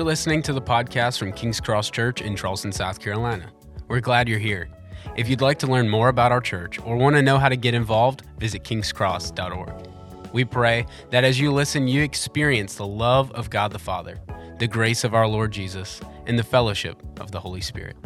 You're listening to the podcast from King's Cross Church in Charleston, South Carolina. We're glad you're here. If you'd like to learn more about our church or want to know how to get involved, visit kingscross.org. We pray that as you listen, you experience the love of God the Father, the grace of our Lord Jesus, and the fellowship of the Holy Spirit.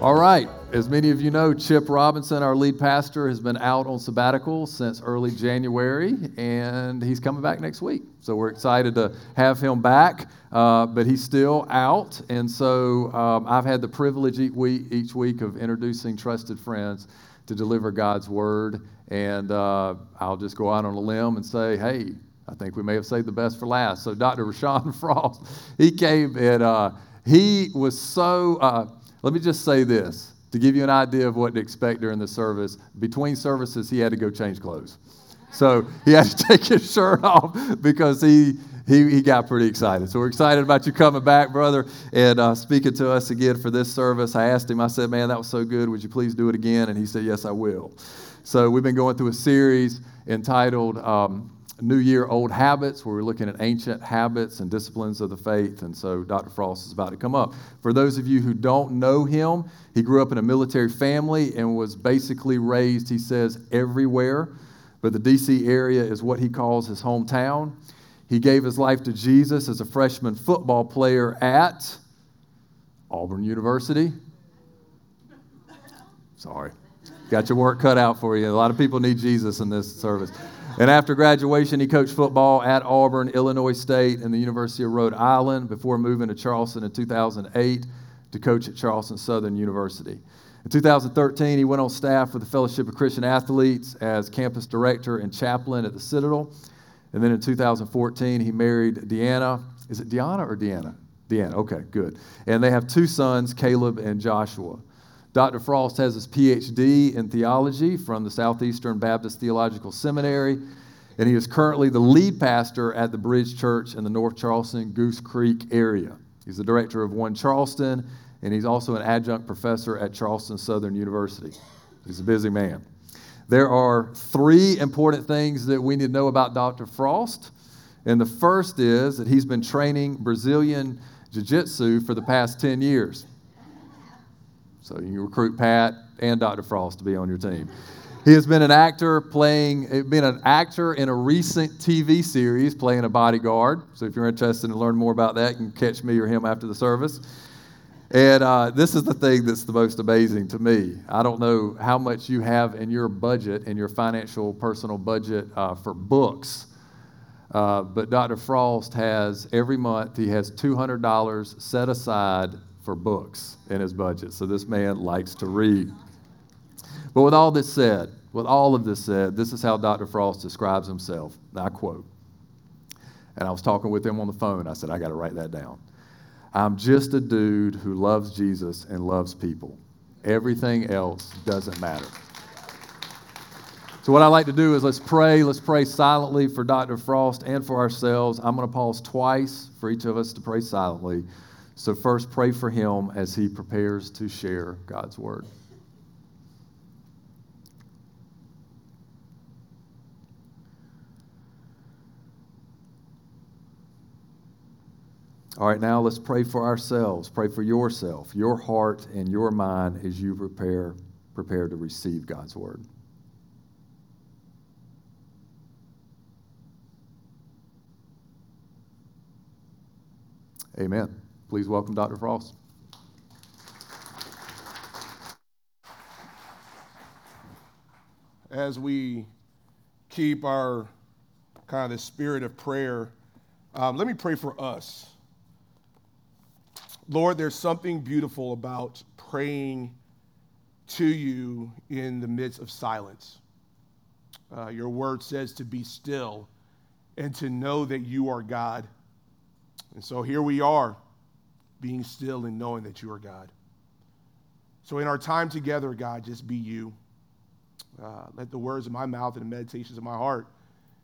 All right. As many of you know, Chip Robinson, our lead pastor, has been out on sabbatical since early January, and he's coming back next week. So we're excited to have him back, uh, but he's still out. And so um, I've had the privilege each week, of introducing trusted friends to deliver God's word. And uh, I'll just go out on a limb and say, hey, I think we may have saved the best for last. So Dr. RaShan Frost, he came and uh, he was so uh, let me just say this to give you an idea of what to expect during the service. Between services, he had to go change clothes. So he had to take his shirt off because he, he, he got pretty excited. So we're excited about you coming back, brother, and uh, speaking to us again for this service. I asked him, I said, man, that was so good. Would you please do it again? And he said, yes, I will. So we've been going through a series entitled um, New Year Old Habits, where we're looking at ancient habits and disciplines of the faith. And so Dr. Frost is about to come up. For those of you who don't know him, he grew up in a military family and was basically raised, he says, everywhere. But the D.C. area is what he calls his hometown. He gave his life to Jesus as a freshman football player at Auburn University. Sorry. Got your work cut out for you. A lot of people need Jesus in this service. And after graduation, he coached football at Auburn, Illinois State, and the University of Rhode Island before moving to Charleston in 2008 to coach at Charleston Southern University. In 2013, he went on staff with the Fellowship of Christian Athletes as campus director and chaplain at the Citadel. And then in 2014, he married Deanna. Is it Deanna or Deanna? Deanna, okay, good. And they have two sons, Caleb and Joshua. Dr. Frost has his PhD in theology from the Southeastern Baptist Theological Seminary, and he is currently the lead pastor at the Bridge Church in the North Charleston, Goose Creek area. He's the director of One Charleston, and he's also an adjunct professor at Charleston Southern University. He's a busy man. There are three important things that we need to know about Dr. Frost. And the first is that he's been training Brazilian Jiu Jitsu for the past 10 years. So you recruit Pat and Dr. Frost to be on your team. He has been an actor playing, eh, been an actor in a recent TV series playing a bodyguard. So if you're interested in learning more about that, you can catch me or him after the service. And uh, this is the thing that's the most amazing to me. I don't know how much you have in your budget, in your financial personal budget uh, for books. Uh, but Dr. Frost has every month, he has $200 set aside for books in his budget. So this man likes to read. But with all this said, with all of this said, this is how Dr. Frost describes himself. I quote. And I was talking with him on the phone. I said, I got to write that down. I'm just a dude who loves Jesus and loves people. Everything else doesn't matter. So, what I like to do is let's pray. Let's pray silently for Dr. Frost and for ourselves. I'm going to pause twice for each of us to pray silently. So, first, pray for him as he prepares to share God's word. All right, now let's pray for ourselves. Pray for yourself, your heart, and your mind as you prepare, prepare to receive God's word. Amen. Please welcome Dr. Frost. As we keep our kind of the spirit of prayer, um, let me pray for us. Lord, there's something beautiful about praying to you in the midst of silence. Uh, your word says to be still and to know that you are God. And so here we are being still and knowing that you are God. So, in our time together, God, just be you. Uh, let the words of my mouth and the meditations of my heart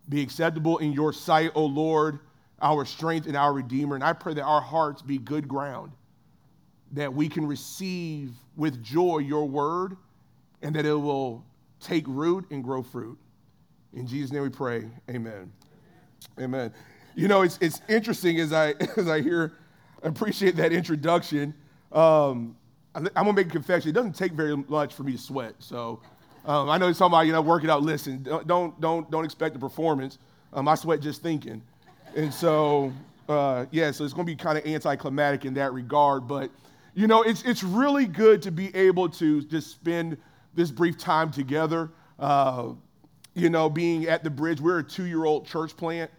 be acceptable in your sight, O Lord, our strength and our Redeemer. And I pray that our hearts be good ground, that we can receive with joy your word and that it will take root and grow fruit. In Jesus' name we pray. Amen. Amen. You know, it's, it's interesting as I, as I hear, appreciate that introduction. Um, I'm gonna make a confession. It doesn't take very much for me to sweat. So um, I know somebody, you know, working out. Listen, don't don't don't expect a performance. Um, I sweat just thinking, and so uh, yeah. So it's gonna be kind of anticlimactic in that regard. But you know, it's it's really good to be able to just spend this brief time together. Uh, you know, being at the bridge, we're a two-year-old church plant,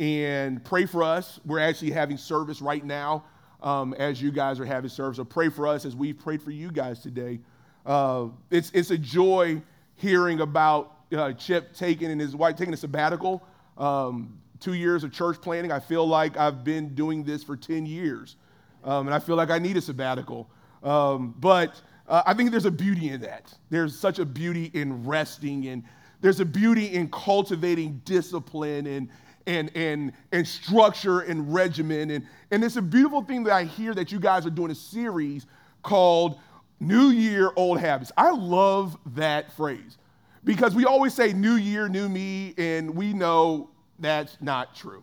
and pray for us. We're actually having service right now um, as you guys are having service. So pray for us as we've prayed for you guys today. Uh, it's, it's a joy hearing about uh, Chip taking and his wife taking a sabbatical. Um, two years of church planting. I feel like I've been doing this for 10 years. Um, and I feel like I need a sabbatical. Um, but uh, I think there's a beauty in that. There's such a beauty in resting, and there's a beauty in cultivating discipline and, and, and, and structure and regimen. And, and it's a beautiful thing that I hear that you guys are doing a series called New Year, Old Habits. I love that phrase because we always say New Year, New Me, and we know that's not true.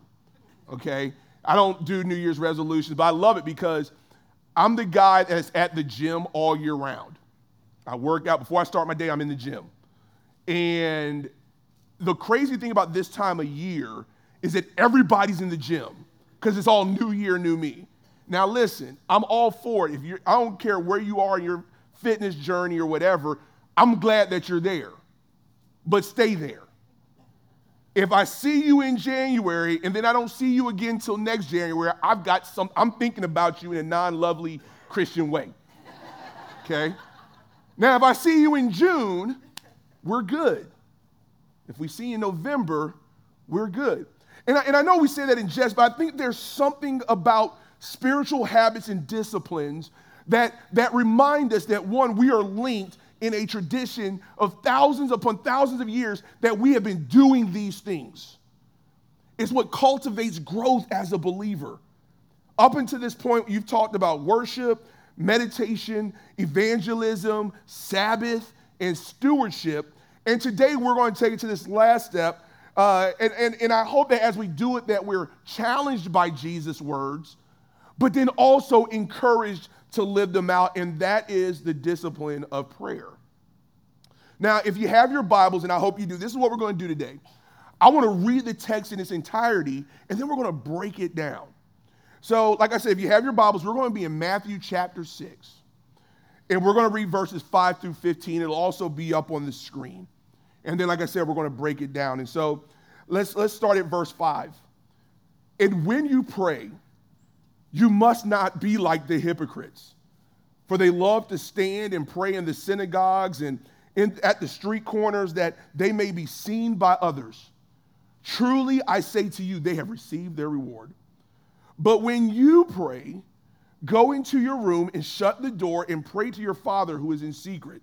Okay? I don't do New Year's resolutions, but I love it because I'm the guy that's at the gym all year round. I work out before I start my day, I'm in the gym. And the crazy thing about this time of year is that everybody's in the gym because it's all new year, new me. Now, listen, I'm all for it. If you I don't care where you are in your fitness journey or whatever, I'm glad that you're there, but stay there. If I see you in January and then I don't see you again till next January, I've got some, I'm thinking about you in a non lovely Christian way. Okay? Now, if I see you in June, we're good. If we see you in November, we're good. And I, and I know we say that in jest, but I think there's something about spiritual habits and disciplines that, that remind us that one, we are linked in a tradition of thousands upon thousands of years that we have been doing these things. It's what cultivates growth as a believer. Up until this point, you've talked about worship, meditation, evangelism, Sabbath, and stewardship. And today we're going to take it to this last step uh, and, and, and I hope that as we do it, that we're challenged by Jesus' words, but then also encouraged to live them out, and that is the discipline of prayer. Now, if you have your Bibles, and I hope you do, this is what we're going to do today. I want to read the text in its entirety, and then we're going to break it down. So, like I said, if you have your Bibles, we're going to be in Matthew chapter 6. And we're going to read verses 5 through 15. It'll also be up on the screen. And then, like I said, we're going to break it down. And so let's, let's start at verse 5. And when you pray, you must not be like the hypocrites, for they love to stand and pray in the synagogues and in, at the street corners that they may be seen by others. Truly, I say to you, they have received their reward. But when you pray, go into your room and shut the door and pray to your Father who is in secret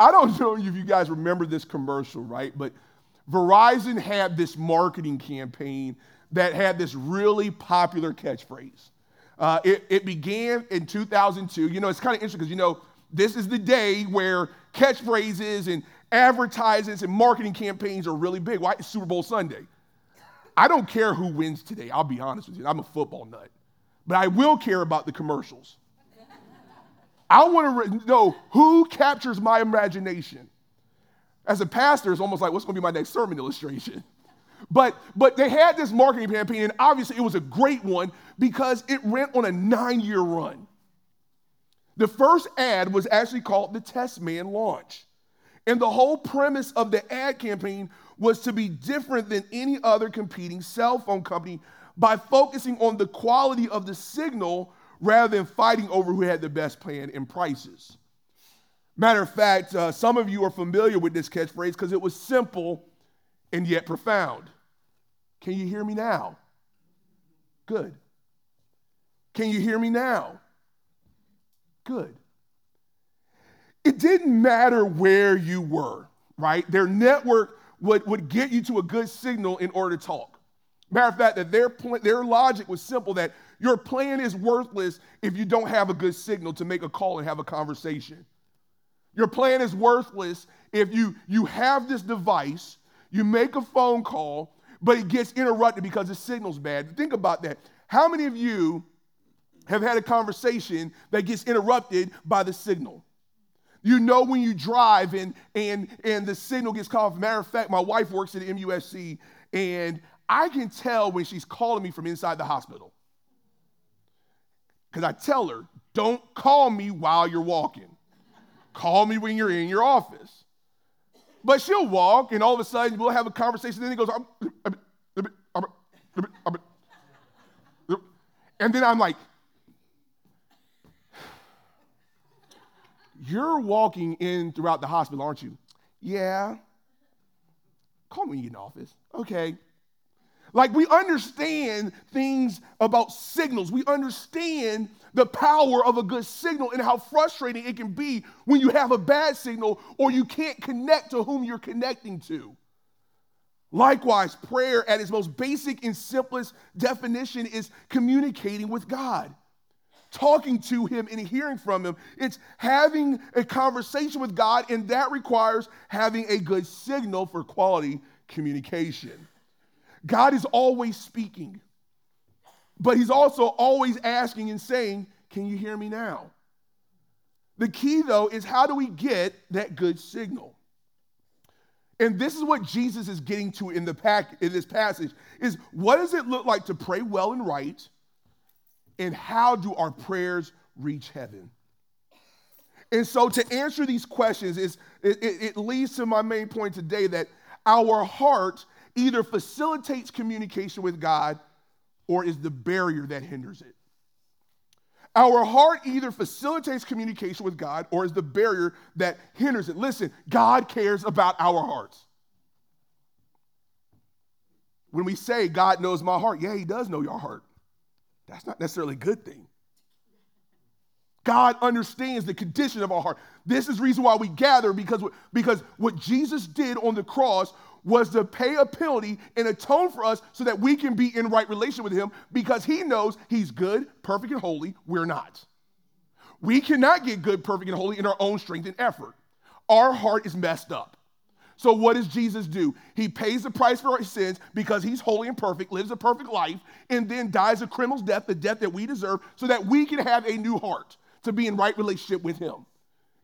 I don't know if you guys remember this commercial, right? But Verizon had this marketing campaign that had this really popular catchphrase. Uh, it, it, began in 2002. You know, it's kind of interesting because, you know, this is the day where catchphrases and advertisements and marketing campaigns are really big. Why? It's Super Bowl Sunday. I don't care who wins today. I'll be honest with you. I'm a football nut. But I will care about the commercials. I want to know who captures my imagination. As a pastor, it's almost like, what's going to be my next sermon illustration? But, but they had this marketing campaign, and obviously it was a great one because it ran on a nine year run. The first ad was actually called the Test Man launch. And the whole premise of the ad campaign was to be different than any other competing cell phone company by focusing on the quality of the signal rather than fighting over who had the best plan and prices. Matter of fact, uh, some of you are familiar with this catchphrase because it was simple and yet profound. Can you hear me now? Good. Can you hear me now? Good. It didn't matter where you were, right? Their network would, would get you to a good signal in order to talk. Matter of fact, that their, point, their logic was simple that your plan is worthless if you don't have a good signal to make a call and have a conversation. Your plan is worthless if you, you have this device, you make a phone call, but it gets interrupted because the signal's bad. Think about that. How many of you have had a conversation that gets interrupted by the signal? You know when you drive and and and the signal gets cut off. Matter of fact, my wife works at MUSC, and I can tell when she's calling me from inside the hospital. Because I tell her, don't call me while you're walking. Call me when you're in your office. But she'll walk, and all of a sudden we'll have a conversation. And Then he goes, and then I'm like, You're walking in throughout the hospital, aren't you? Yeah. Call me when you get in the office. Okay. Like we understand things about signals. We understand the power of a good signal and how frustrating it can be when you have a bad signal or you can't connect to whom you're connecting to. Likewise, prayer at its most basic and simplest definition is communicating with God, talking to Him and hearing from Him. It's having a conversation with God, and that requires having a good signal for quality communication. God is always speaking, but He's also always asking and saying, Can you hear me now? The key, though, is how do we get that good signal? And this is what Jesus is getting to in, the pack, in this passage is what does it look like to pray well and right? And how do our prayers reach heaven? And so to answer these questions is it, it, it leads to my main point today that our heart either facilitates communication with God or is the barrier that hinders it. Our heart either facilitates communication with God or is the barrier that hinders it. Listen, God cares about our hearts. When we say God knows my heart, yeah, He does know your heart. That's not necessarily a good thing. God understands the condition of our heart. This is reason why we gather because, because what Jesus did on the cross was to pay a penalty and atone for us so that we can be in right relation with him because he knows he's good, perfect, and holy. We're not. We cannot get good, perfect, and holy in our own strength and effort. Our heart is messed up. So, what does Jesus do? He pays the price for our sins because he's holy and perfect, lives a perfect life, and then dies a criminal's death, the death that we deserve, so that we can have a new heart to be in right relationship with him.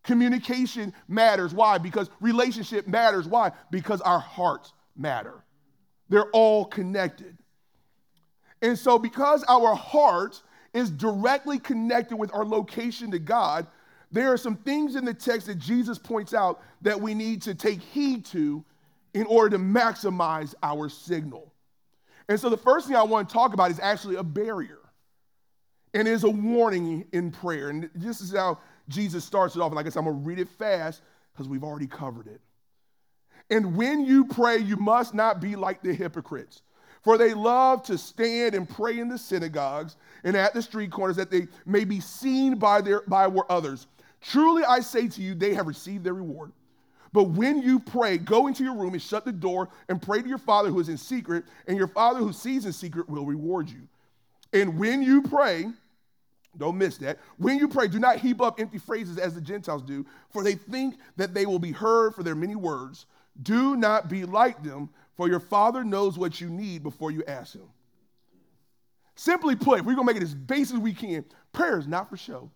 Communication matters. Why? Because relationship matters. Why? Because our hearts matter. They're all connected. And so, because our heart is directly connected with our location to God, there are some things in the text that Jesus points out that we need to take heed to in order to maximize our signal. And so, the first thing I want to talk about is actually a barrier and is a warning in prayer. And this is how Jesus starts it off. And like I said, I'm going to read it fast because we've already covered it. And when you pray, you must not be like the hypocrites, for they love to stand and pray in the synagogues and at the street corners that they may be seen by, their, by others. Truly, I say to you, they have received their reward. But when you pray, go into your room and shut the door and pray to your Father who is in secret, and your Father who sees in secret will reward you. And when you pray, don't miss that. When you pray, do not heap up empty phrases as the Gentiles do, for they think that they will be heard for their many words. Do not be like them, for your Father knows what you need before you ask Him. Simply put, if we're going to make it as basic as we can, prayer is not for show.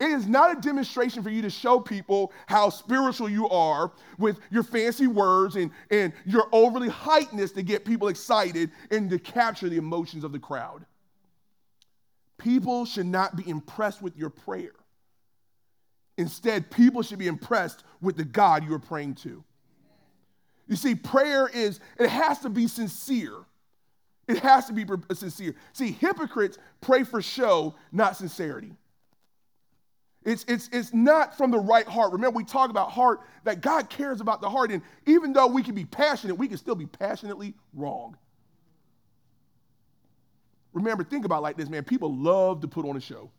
It is not a demonstration for you to show people how spiritual you are with your fancy words and, and your overly heightness to get people excited and to capture the emotions of the crowd. People should not be impressed with your prayer. Instead, people should be impressed with the God you are praying to. You see, prayer is, it has to be sincere. It has to be sincere. See, hypocrites pray for show, not sincerity. It's, it's, it's not from the right heart. Remember, we talk about heart, that God cares about the heart. And even though we can be passionate, we can still be passionately wrong. Remember, think about like this, man. People love to put on a show.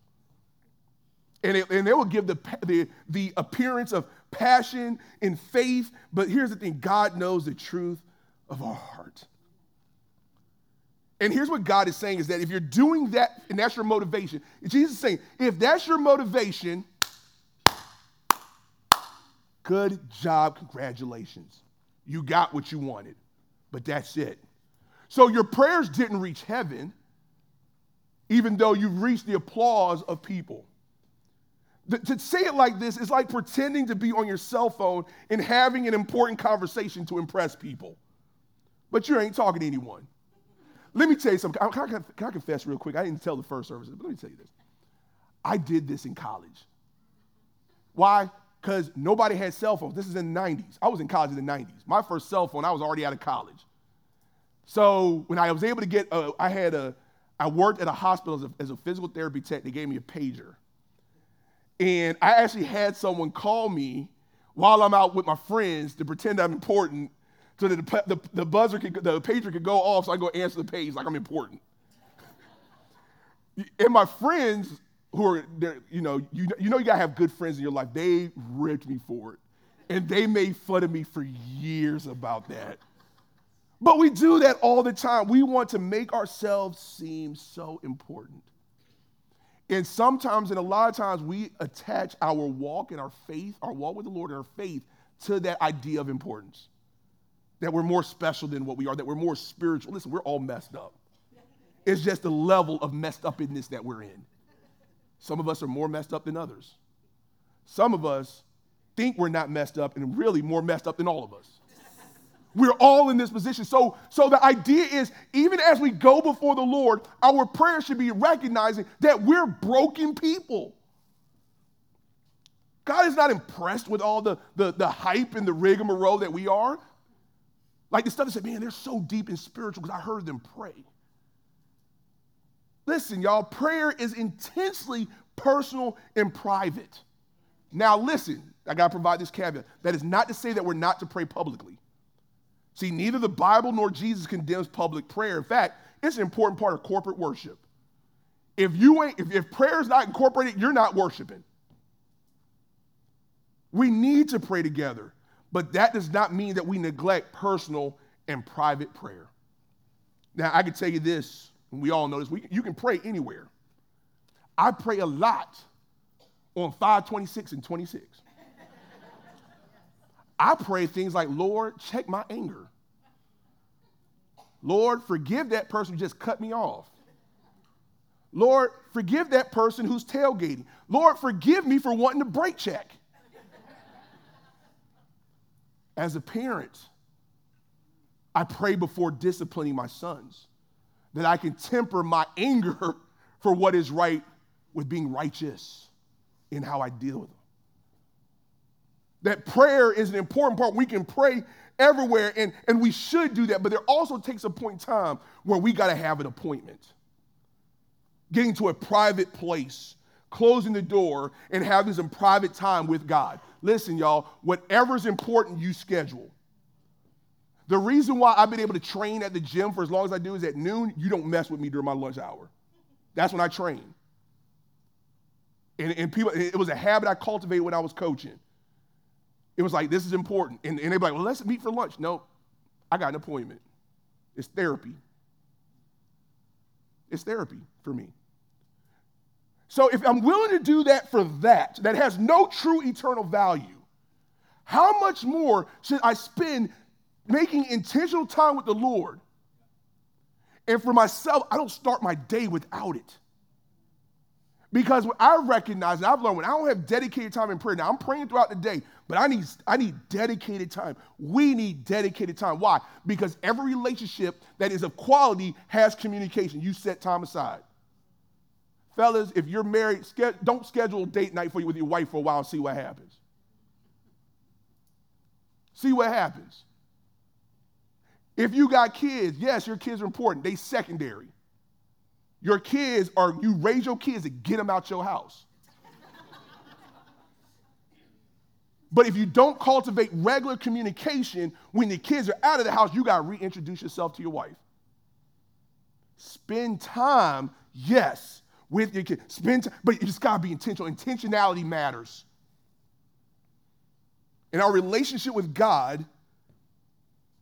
And, it, and they will give the, the, the appearance of passion and faith. But here's the thing God knows the truth of our heart. And here's what God is saying is that if you're doing that and that's your motivation, Jesus is saying, if that's your motivation, good job, congratulations. You got what you wanted, but that's it. So your prayers didn't reach heaven, even though you've reached the applause of people. The, to say it like this is like pretending to be on your cell phone and having an important conversation to impress people, but you ain't talking to anyone. Let me tell you something. Can I, can I confess real quick? I didn't tell the first service, but let me tell you this. I did this in college. Why? Because nobody had cell phones. This is in the 90s. I was in college in the 90s. My first cell phone, I was already out of college. So when I was able to get, a, I had a, I worked at a hospital as a, as a physical therapy tech. They gave me a pager. And I actually had someone call me while I'm out with my friends to pretend I'm important so that the, the, the buzzer could, the pager could go off so I go answer the page like I'm important. and my friends who are, you know, you, you know you gotta have good friends in your life. They ripped me for it. And they made fun of me for years about that. But we do that all the time. We want to make ourselves seem so important. And sometimes, and a lot of times, we attach our walk and our faith, our walk with the Lord and our faith to that idea of importance that we're more special than what we are, that we're more spiritual. Listen, we're all messed up. It's just the level of messed up in this that we're in. Some of us are more messed up than others. Some of us think we're not messed up and really more messed up than all of us. We're all in this position. So, so the idea is even as we go before the Lord, our prayer should be recognizing that we're broken people. God is not impressed with all the, the, the hype and the rigmarole that we are. Like the stuff that said, man, they're so deep and spiritual because I heard them pray. Listen, y'all, prayer is intensely personal and private. Now, listen, I got to provide this caveat. That is not to say that we're not to pray publicly. See, neither the Bible nor Jesus condemns public prayer. In fact, it's an important part of corporate worship. If you ain't, if, if prayer is not incorporated, you're not worshiping. We need to pray together. But that does not mean that we neglect personal and private prayer. Now, I can tell you this, and we all know this, we, you can pray anywhere. I pray a lot on 526 and 26. I pray things like, Lord, check my anger. Lord, forgive that person who just cut me off. Lord, forgive that person who's tailgating. Lord, forgive me for wanting to brake check as a parent, I pray before disciplining my sons that I can temper my anger for what is right with being righteous in how I deal with them. That prayer is an important part. We can pray everywhere, and, and we should do that, but there also takes a point in time where we got to have an appointment. Getting to a private place, closing the door, and having some private time with God. Listen, y'all, whatever's important, you schedule. The reason why I've been able to train at the gym for as long as I do is at noon, you don't mess with me during my lunch hour. That's when I train. And, and people, it was a habit I cultivated when I was coaching. It was like, this is important. And, and they'd be like, well, let's meet for lunch. No, I got an appointment. It's therapy. It's therapy for me. So if I'm willing to do that for that, that has no true eternal value, how much more should I spend making intentional time with the Lord? And for myself, I don't start my day without it. Because I recognize and I've learned when I don't have dedicated time in prayer, now I'm praying throughout the day, but I need, I need dedicated time. We need dedicated time. Why? Because every relationship that is of quality has communication. You set time aside. Fellas, if you're married, don't schedule a date night for you with your wife for a while and see what happens. See what happens. If you got kids, yes, your kids are important. They secondary. Your kids or you raise your kids to get them out your house. but if you don't cultivate regular communication when the kids are out of the house, you got to reintroduce yourself to your wife. Spend time, yes, with your kids. Spend time, but you just got to be intentional. Intentionality matters. And our relationship with God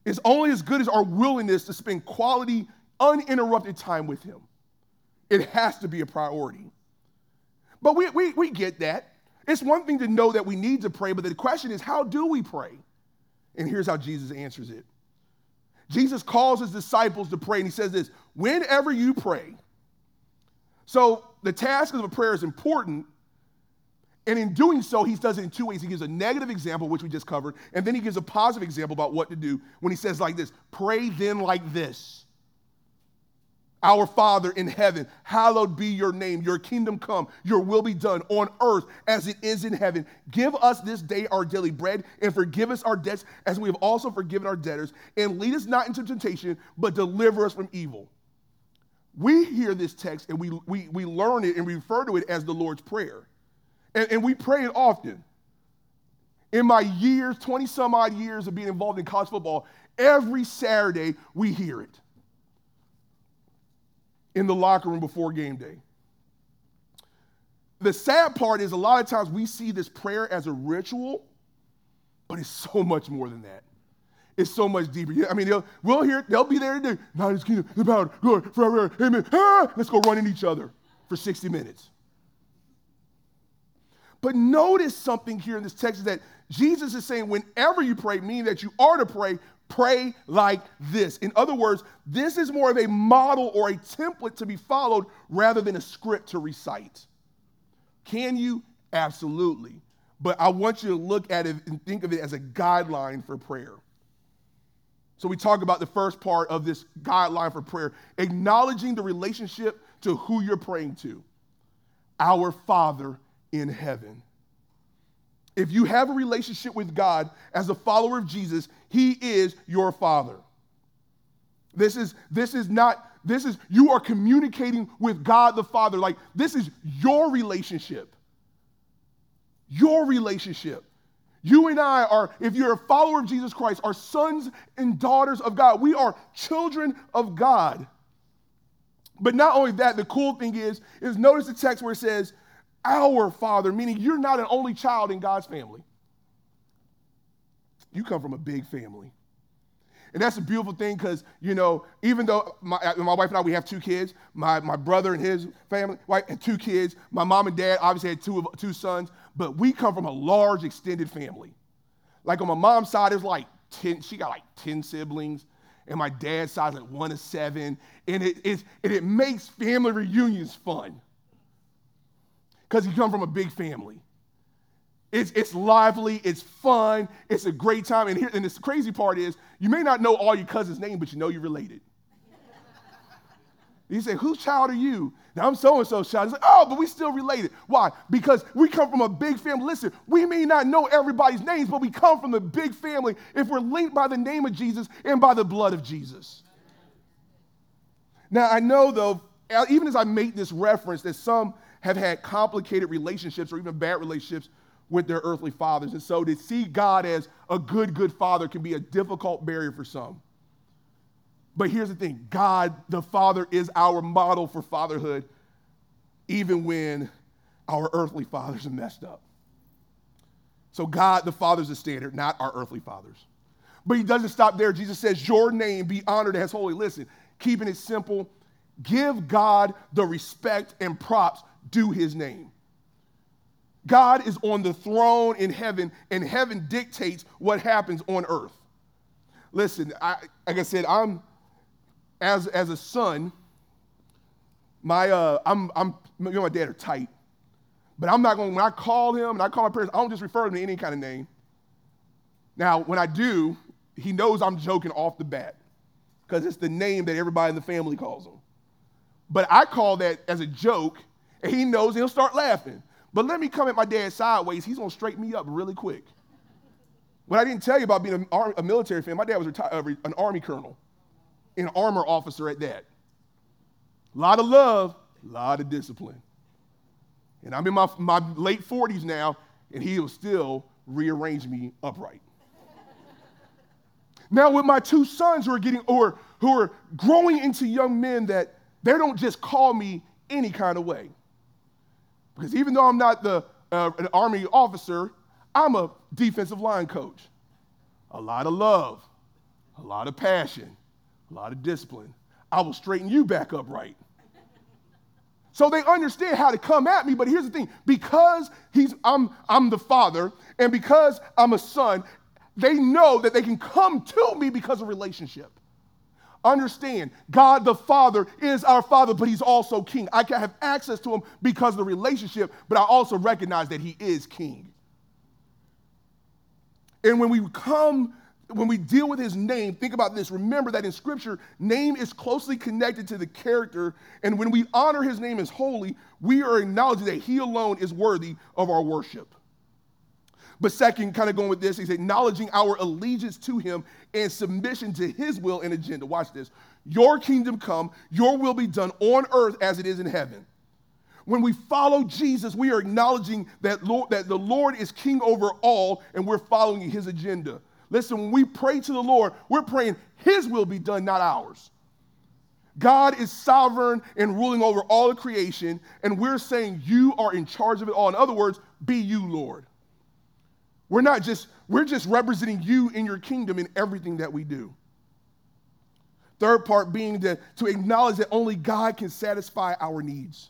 is only as good as our willingness to spend quality, uninterrupted time with Him. It has to be a priority. But we, we, we get that. It's one thing to know that we need to pray, but the question is, how do we pray? And here's how Jesus answers it Jesus calls his disciples to pray, and he says this whenever you pray. So the task of a prayer is important. And in doing so, he does it in two ways. He gives a negative example, which we just covered, and then he gives a positive example about what to do when he says, like this Pray then like this. Our Father in heaven, hallowed be your name. Your kingdom come, your will be done on earth as it is in heaven. Give us this day our daily bread and forgive us our debts as we have also forgiven our debtors. And lead us not into temptation, but deliver us from evil. We hear this text and we, we, we learn it and refer to it as the Lord's Prayer. And, and we pray it often. In my years, 20 some odd years of being involved in college football, every Saturday we hear it in the locker room before game day. The sad part is a lot of times we see this prayer as a ritual, but it's so much more than that. It's so much deeper. I mean, they'll, we'll hear, they'll be there today. Not his kingdom, power, glory, forever, amen. Ah, let's go running each other for 60 minutes. But notice something here in this text is that Jesus is saying, whenever you pray, meaning that you are to pray, pray like this. In other words, this is more of a model or a template to be followed rather than a script to recite. Can you? Absolutely. But I want you to look at it and think of it as a guideline for prayer. So we talk about the first part of this guideline for prayer, acknowledging the relationship to who you're praying to. Our Father in heaven. If you have a relationship with God as a follower of Jesus, He is your Father. This is, this is not, this is, you are communicating with God the Father. Like, this is your relationship. Your relationship. You and I are, if you're a follower of Jesus Christ, are sons and daughters of God. We are children of God. But not only that, the cool thing is, is notice the text where it says, our Father, meaning you're not an only child in God's family. You come from a big family. And that's a beautiful thing because, you know, even though my, uh, my wife and I, we have two kids, my, my brother and his family right, had two kids. My mom and dad obviously had two, two sons, but we come from a large extended family. Like on my mom's side, it's like 10, she got like 10 siblings. And my dad's side is like one of seven. And it, it's, and it makes family reunions fun because you come from a big family. It's, it's lively, it's fun, it's a great time. And, here, and this crazy part is you may not know all your cousins' name, but you know you're related. You say, whose child are you? Now I'm so and so's child. It's like, oh, but we still related. Why? Because we come from a big family. Listen, we may not know everybody's names, but we come from a big family if we're linked by the name of Jesus and by the blood of Jesus. Now I know though, even as I make this reference, that some have had complicated relationships or even bad relationships with their earthly fathers. And so to see God as a good, good father can be a difficult barrier for some. But here's the thing God, the Father, is our model for fatherhood, even when our earthly fathers are messed up. So, God, the Father, is the standard, not our earthly fathers. But he doesn't stop there. Jesus says, Your name be honored as holy. Listen, keeping it simple, give God the respect and props due his name. God is on the throne in heaven, and heaven dictates what happens on earth. Listen, I, like I said, I'm as as a son. My uh, I'm I'm me and my dad are tight. But I'm not going, when I call him and I call my parents, I don't just refer him to any kind of name. Now, when I do, he knows I'm joking off the bat because it's the name that everybody in the family calls him. But I call that as a joke, and he knows he'll start laughing. But let me come at my dad sideways, he's gonna straighten me up really quick. What I didn't tell you about being a, a military fan, my dad was reti- an army colonel, an armor officer at that. A lot of love, a lot of discipline. And I'm in my, my late 40s now, and he will still rearrange me upright. now, with my two sons who are getting, or who are growing into young men that they don't just call me any kind of way. Because even though I'm not the, uh, an Army officer, I'm a defensive line coach. A lot of love, a lot of passion, a lot of discipline. I will straighten you back up right. So they understand how to come at me, but here's the thing because he's, I'm, I'm the father, and because I'm a son, they know that they can come to me because of relationship. Understand, God the Father is our Father, but He's also King. I can have access to Him because of the relationship, but I also recognize that He is King. And when we come, when we deal with His name, think about this. Remember that in Scripture, name is closely connected to the character. And when we honor His name as holy, we are acknowledging that He alone is worthy of our worship. But second, kind of going with this, he's acknowledging our allegiance to him and submission to his will and agenda. Watch this. Your kingdom come, your will be done on earth as it is in heaven. When we follow Jesus, we are acknowledging that, Lord, that the Lord is king over all and we're following his agenda. Listen, when we pray to the Lord, we're praying his will be done, not ours. God is sovereign and ruling over all of creation, and we're saying you are in charge of it all. In other words, be you, Lord. We're not just, we're just representing you in your kingdom in everything that we do. Third part being to, to acknowledge that only God can satisfy our needs.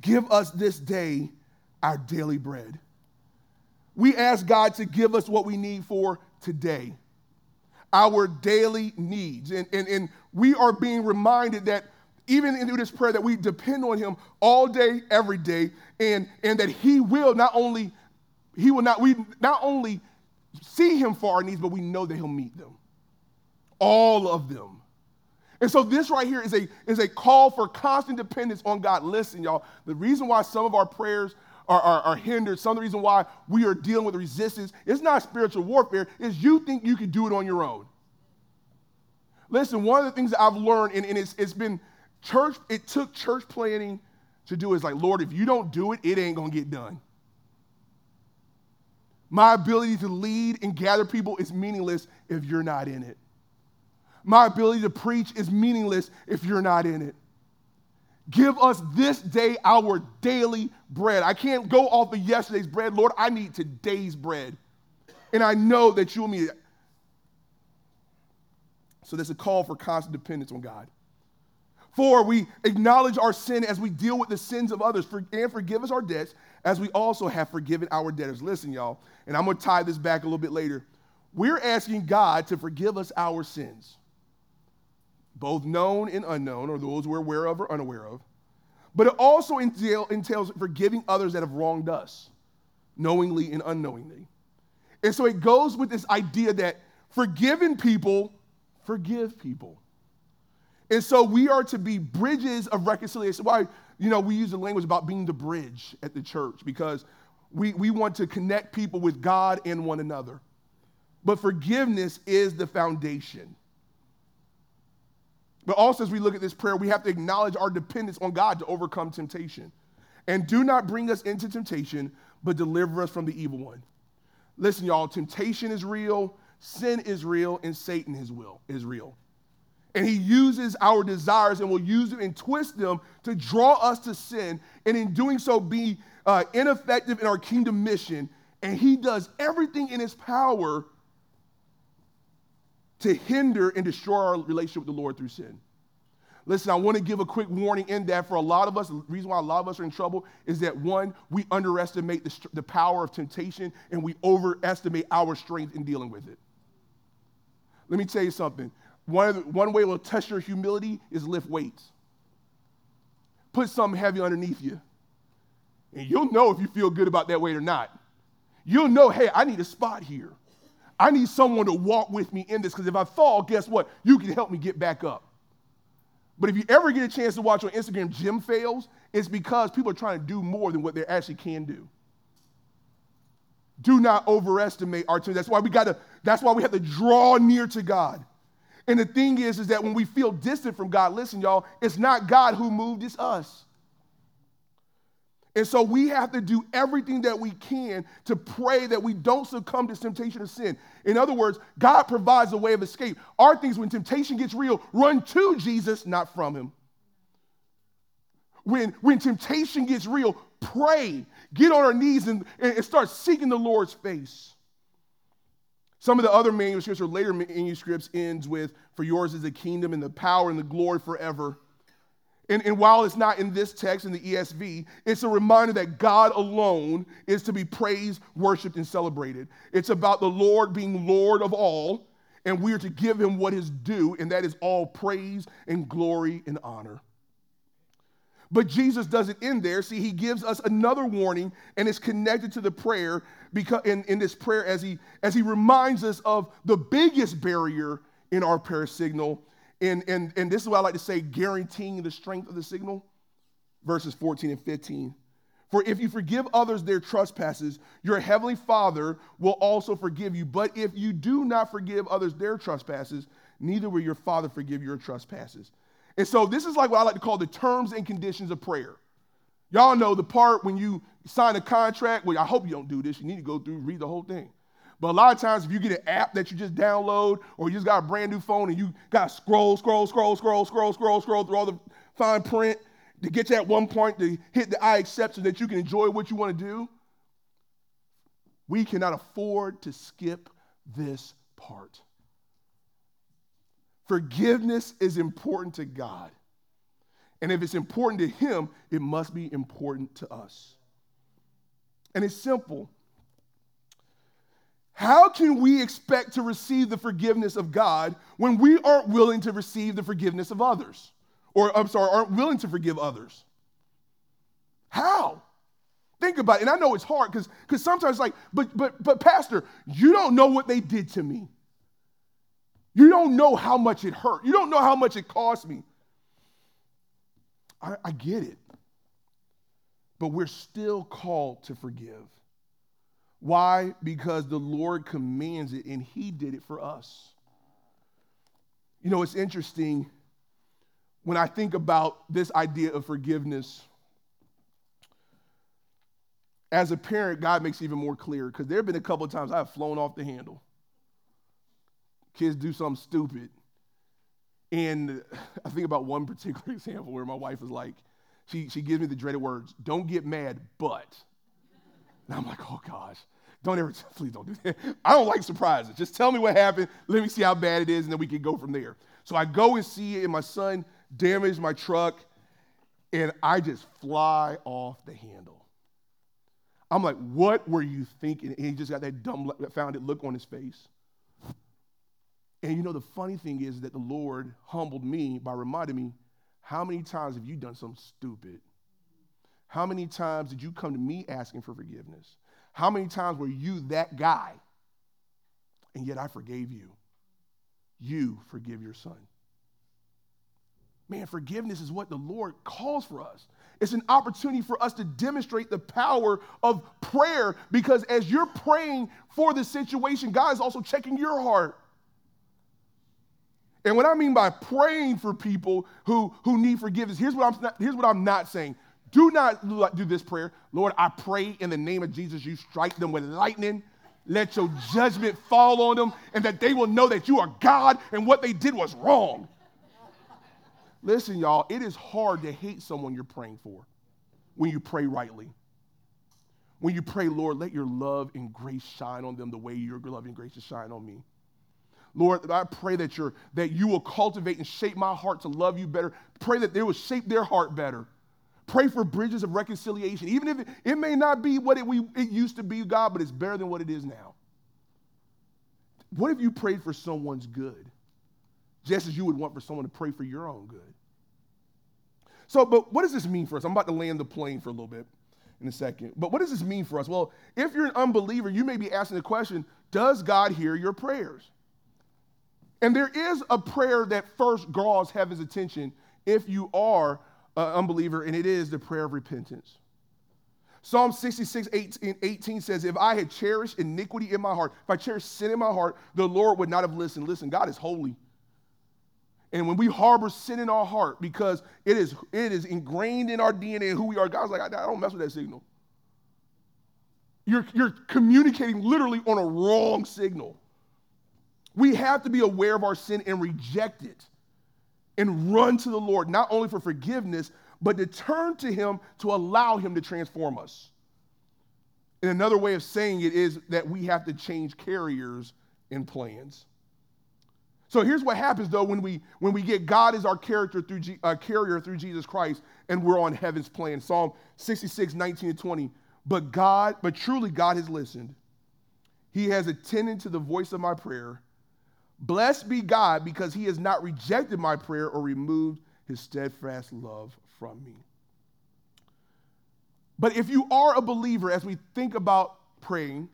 Give us this day our daily bread. We ask God to give us what we need for today, our daily needs. And, and, and we are being reminded that even in this prayer that we depend on him all day, every day, and, and that he will not only he will not, we not only see him for our needs, but we know that he'll meet them. All of them. And so this right here is a, is a call for constant dependence on God. Listen, y'all, the reason why some of our prayers are, are, are, hindered, some of the reason why we are dealing with resistance, it's not spiritual warfare, is you think you can do it on your own. Listen, one of the things that I've learned, and, and it's, it's been church, it took church planting to do is like, Lord, if you don't do it, it ain't gonna get done. My ability to lead and gather people is meaningless if you're not in it. My ability to preach is meaningless if you're not in it. Give us this day our daily bread. I can't go off of yesterday's bread. Lord, I need today's bread. And I know that you'll meet it. So there's a call for constant dependence on God. Four, we acknowledge our sin as we deal with the sins of others and forgive us our debts as we also have forgiven our debtors. Listen, y'all, and I'm going to tie this back a little bit later. We're asking God to forgive us our sins, both known and unknown, or those we're aware of or unaware of. But it also entail, entails forgiving others that have wronged us, knowingly and unknowingly. And so it goes with this idea that forgiven people forgive people. And so we are to be bridges of reconciliation. Why, you know, we use the language about being the bridge at the church because we, we want to connect people with God and one another. But forgiveness is the foundation. But also, as we look at this prayer, we have to acknowledge our dependence on God to overcome temptation. And do not bring us into temptation, but deliver us from the evil one. Listen, y'all, temptation is real, sin is real, and Satan is, will, is real. And he uses our desires and will use them and twist them to draw us to sin. And in doing so, be uh, ineffective in our kingdom mission. And he does everything in his power to hinder and destroy our relationship with the Lord through sin. Listen, I want to give a quick warning in that for a lot of us, the reason why a lot of us are in trouble is that one, we underestimate the, the power of temptation and we overestimate our strength in dealing with it. Let me tell you something. One, one way to test your humility is lift weights. Put something heavy underneath you And you'll know if you feel good about that weight or not. You'll know, hey, I need a spot here. I need someone to walk with me in this because if I fall, guess what? You can help me get back up. But if you ever get a chance to watch on Instagram gym fails, it's because people are trying to do more than what they actually can do. Do not overestimate our team. That's why we got to, that's why we have to draw near to God. And the thing is, is that when we feel distant from God, listen, y'all, it's not God who moved, it's us. And so we have to do everything that we can to pray that we don't succumb to temptation of sin. In other words, God provides a way of escape. Our things, when temptation gets real, run to Jesus, not from him. When, when temptation gets real, pray. Get on our knees and, and start seeking the Lord's face. Some of the other manuscripts or later manuscripts ends with, For yours is the kingdom and the power and the glory forever. And, and, while it's not in this text in the ESV, it's a reminder that God alone is to be praised, worshiped, and celebrated. It's about the Lord being Lord of all, and we are to give him what is due, and that is all praise and glory and honor. But Jesus doesn't end there. See, he gives us another warning, and it's connected to the prayer because in, in this prayer as he as he reminds us of the biggest barrier in our prayer signal and, and, and this is what I like to say guaranteeing the strength of the signal. Verses 14 and 15. For if you forgive others their trespasses, your heavenly Father will also forgive you. But if you do not forgive others their trespasses, neither will your Father forgive your trespasses. And so this is like what I like to call the terms and conditions of prayer. Y'all know the part when you sign a contract. Well, I hope you don't do this. You need to go through, read the whole thing. But a lot of times, if you get an app that you just download, or you just got a brand new phone and you got to scroll, scroll, scroll, scroll, scroll, scroll, scroll through all the fine print to get to that one point to hit the I accept so that you can enjoy what you want to do, we cannot afford to skip this part. Forgiveness is important to God. And if it's important to Him, it must be important to us. And it's simple. How can we expect to receive the forgiveness of God when we aren't willing to receive the forgiveness of others? Or, I'm sorry, aren't willing to forgive others? How? Think about it. And I know it's hard because sometimes like, but but but Pastor, you don't know what they did to me. You don't know how much it hurt. You don't know how much it cost me. I, I get it. But we're still called to forgive. Why? Because the Lord commands it and He did it for us. You know, it's interesting when I think about this idea of forgiveness. As a parent, God makes even more clear because there have been a couple of times I've flown off the handle. Kids do something stupid. And I think about one particular example where my wife was like, she, she gives me the dreaded words, don't get mad, but. And I'm like, oh gosh. Don't ever, please don't do that. I don't like surprises. Just tell me what happened. Let me see how bad it is, and then we can go from there. So I go and see it, and my son damaged my truck, and I just fly off the handle. I'm like, what were you thinking? And he just got that dumb, found it look on his face. And you know, the funny thing is that the Lord humbled me by reminding me, how many times have you done something stupid? How many times did you come to me asking for forgiveness? How many times were you that guy? And yet I forgave you. You forgive your son. Man, forgiveness is what the Lord calls for us. It's an opportunity for us to demonstrate the power of prayer because as you're praying for the situation, God is also checking your heart. And what I mean by praying for people who, who need forgiveness, here's what, I'm not, here's what I'm not saying. Do not do this prayer. Lord, I pray in the name of Jesus, you strike them with lightning. Let your judgment fall on them, and that they will know that you are God and what they did was wrong. Listen, y'all, it is hard to hate someone you're praying for when you pray rightly. When you pray, Lord, let your love and grace shine on them the way your love and grace is shine on me. Lord, I pray that, you're, that you will cultivate and shape my heart to love you better. Pray that they will shape their heart better. Pray for bridges of reconciliation, even if it, it may not be what it, we, it used to be, God, but it's better than what it is now. What if you prayed for someone's good, just as you would want for someone to pray for your own good? So, but what does this mean for us? I'm about to land the plane for a little bit. in a second. But what does this mean for us? Well, if you're an unbeliever, you may be asking the question Does God hear your prayers? And there is a prayer that first draws heaven's attention if you are an unbeliever, and it is the prayer of repentance. Psalm 66, 18, 18, says, If I had cherished iniquity in my heart, if I cherished sin in my heart, the Lord would not have listened. Listen, God is holy. And when we harbor sin in our heart because it is, it is ingrained in our DNA and who we are, God's like, I, I don't mess with that signal. You're, you're communicating literally on a wrong signal. We have to be aware of our sin and reject it and run to the Lord, not only for forgiveness, but to turn to Him to allow Him to transform us. And another way of saying it is that we have to change carriers and plans. So here's what happens though when we when we get God as our character through G, uh, carrier through Jesus Christ and we're on heaven's plan. Psalm 66, 19 and 20. But God, but truly God has listened. He has attended to the voice of my prayer. Blessed be God because he has not rejected my prayer or removed his steadfast love from me. But if you are a believer, as we think about praying,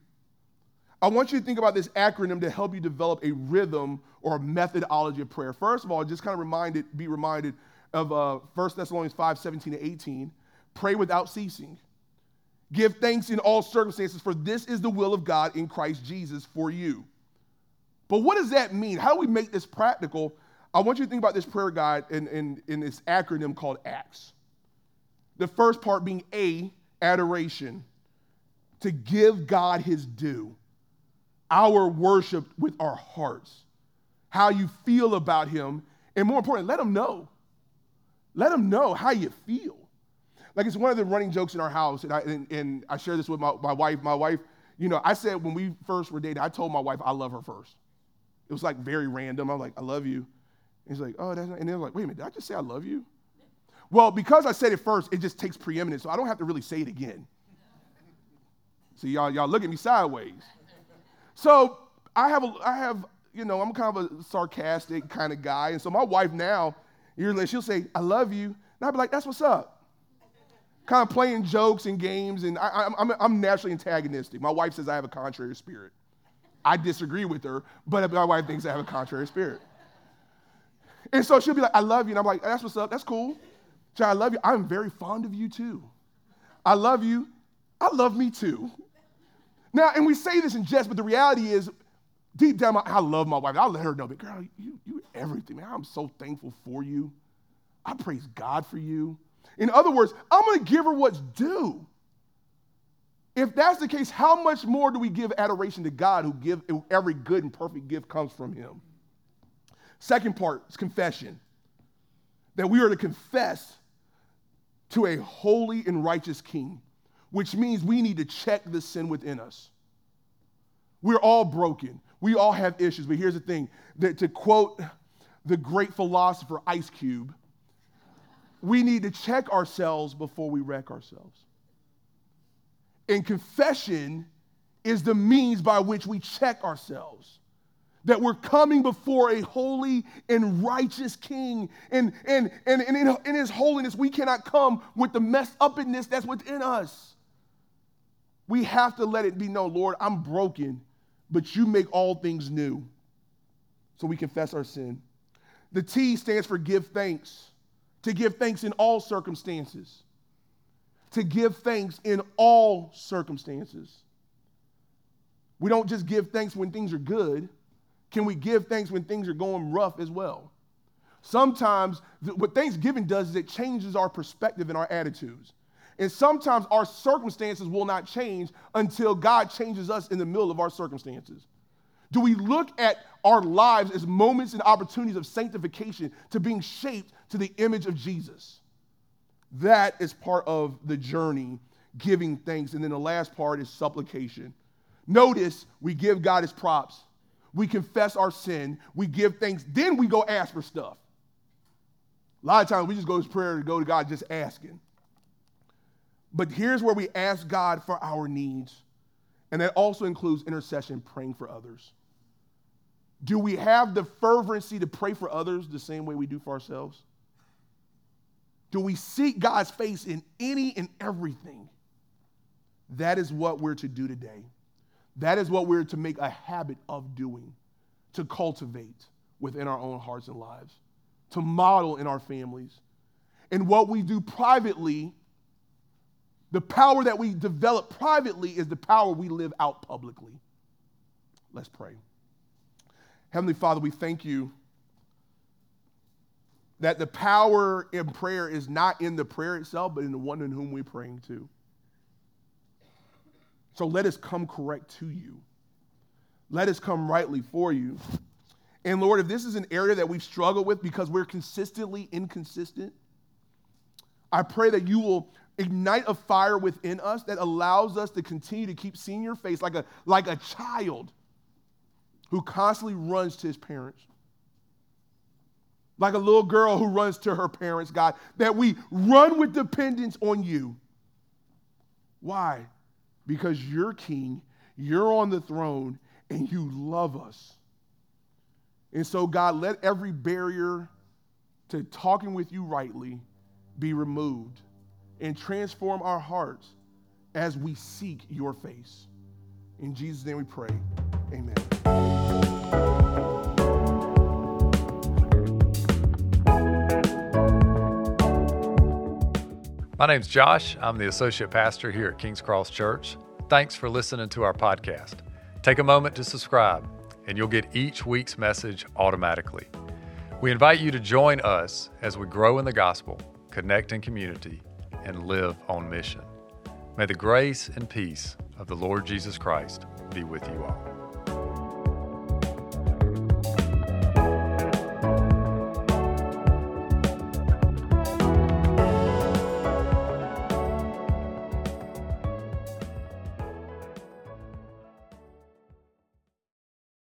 I want you to think about this acronym to help you develop a rhythm or a methodology of prayer. First of all, just kind of reminded, be reminded of uh, 1 Thessalonians 5 17 to 18. Pray without ceasing. Give thanks in all circumstances, for this is the will of God in Christ Jesus for you. But what does that mean? How do we make this practical? I want you to think about this prayer guide in, in, in this acronym called ACTS. The first part being A, adoration, to give God his due our worship with our hearts, how you feel about Him, and more important, let Him know. Let Him know how you feel. Like it's one of the running jokes in our house, and I, and, and I share this with my, my wife. My wife, you know, I said when we first were dating, I told my wife I love her first. It was like very random. I'm like, I love you. And he's like, oh, that's not, and they're like, wait a minute, did I just say I love you? Well, because I said it first, it just takes preeminence, so I don't have to really say it again. See, y'all, y'all look at me sideways. So I have, a, I have, you know, I'm kind of a sarcastic kind of guy. And so my wife now, she'll say, I love you. And I'll be like, that's what's up. Kind of playing jokes and games. And I, I'm, I'm naturally antagonistic. My wife says I have a contrary spirit. I disagree with her, but my wife thinks I have a contrary spirit. And so she'll be like, I love you. And I'm like, that's what's up. That's cool. I love you. I'm very fond of you too. I love you. I love me too. Now, and we say this in jest, but the reality is, deep down, I love my wife. I'll let her know, but girl, you, you everything, man. I'm so thankful for you. I praise God for you. In other words, I'm going to give her what's due. If that's the case, how much more do we give adoration to God who give every good and perfect gift comes from him? Second part is confession. That we are to confess to a holy and righteous king which means we need to check the sin within us. We're all broken. We all have issues. But here's the thing that to quote the great philosopher Ice Cube, we need to check ourselves before we wreck ourselves. And confession is the means by which we check ourselves. That we're coming before a holy and righteous king. And, and, and, and in, in his holiness, we cannot come with the messed upness that's within us. We have to let it be known, Lord, I'm broken, but you make all things new. So we confess our sin. The T stands for give thanks, to give thanks in all circumstances. To give thanks in all circumstances. We don't just give thanks when things are good. Can we give thanks when things are going rough as well? Sometimes what Thanksgiving does is it changes our perspective and our attitudes. And sometimes our circumstances will not change until God changes us in the middle of our circumstances. Do we look at our lives as moments and opportunities of sanctification to being shaped to the image of Jesus? That is part of the journey, giving thanks. And then the last part is supplication. Notice we give God his props, we confess our sin, we give thanks, then we go ask for stuff. A lot of times we just go to prayer to go to God just asking. But here's where we ask God for our needs. And that also includes intercession, praying for others. Do we have the fervency to pray for others the same way we do for ourselves? Do we seek God's face in any and everything? That is what we're to do today. That is what we're to make a habit of doing, to cultivate within our own hearts and lives, to model in our families. And what we do privately, the power that we develop privately is the power we live out publicly. Let's pray. Heavenly Father, we thank you that the power in prayer is not in the prayer itself, but in the one in whom we're praying to. So let us come correct to you. Let us come rightly for you. And Lord, if this is an area that we've struggled with because we're consistently inconsistent, I pray that you will ignite a fire within us that allows us to continue to keep seeing your face like a, like a child who constantly runs to his parents. Like a little girl who runs to her parents, God, that we run with dependence on you. Why? Because you're king, you're on the throne, and you love us. And so, God, let every barrier to talking with you rightly be removed and transform our hearts as we seek your face. In Jesus' name we pray. Amen. My name's Josh. I'm the associate pastor here at King's Cross Church. Thanks for listening to our podcast. Take a moment to subscribe, and you'll get each week's message automatically. We invite you to join us as we grow in the gospel, connect in community, and live on mission. May the grace and peace of the Lord Jesus Christ be with you all.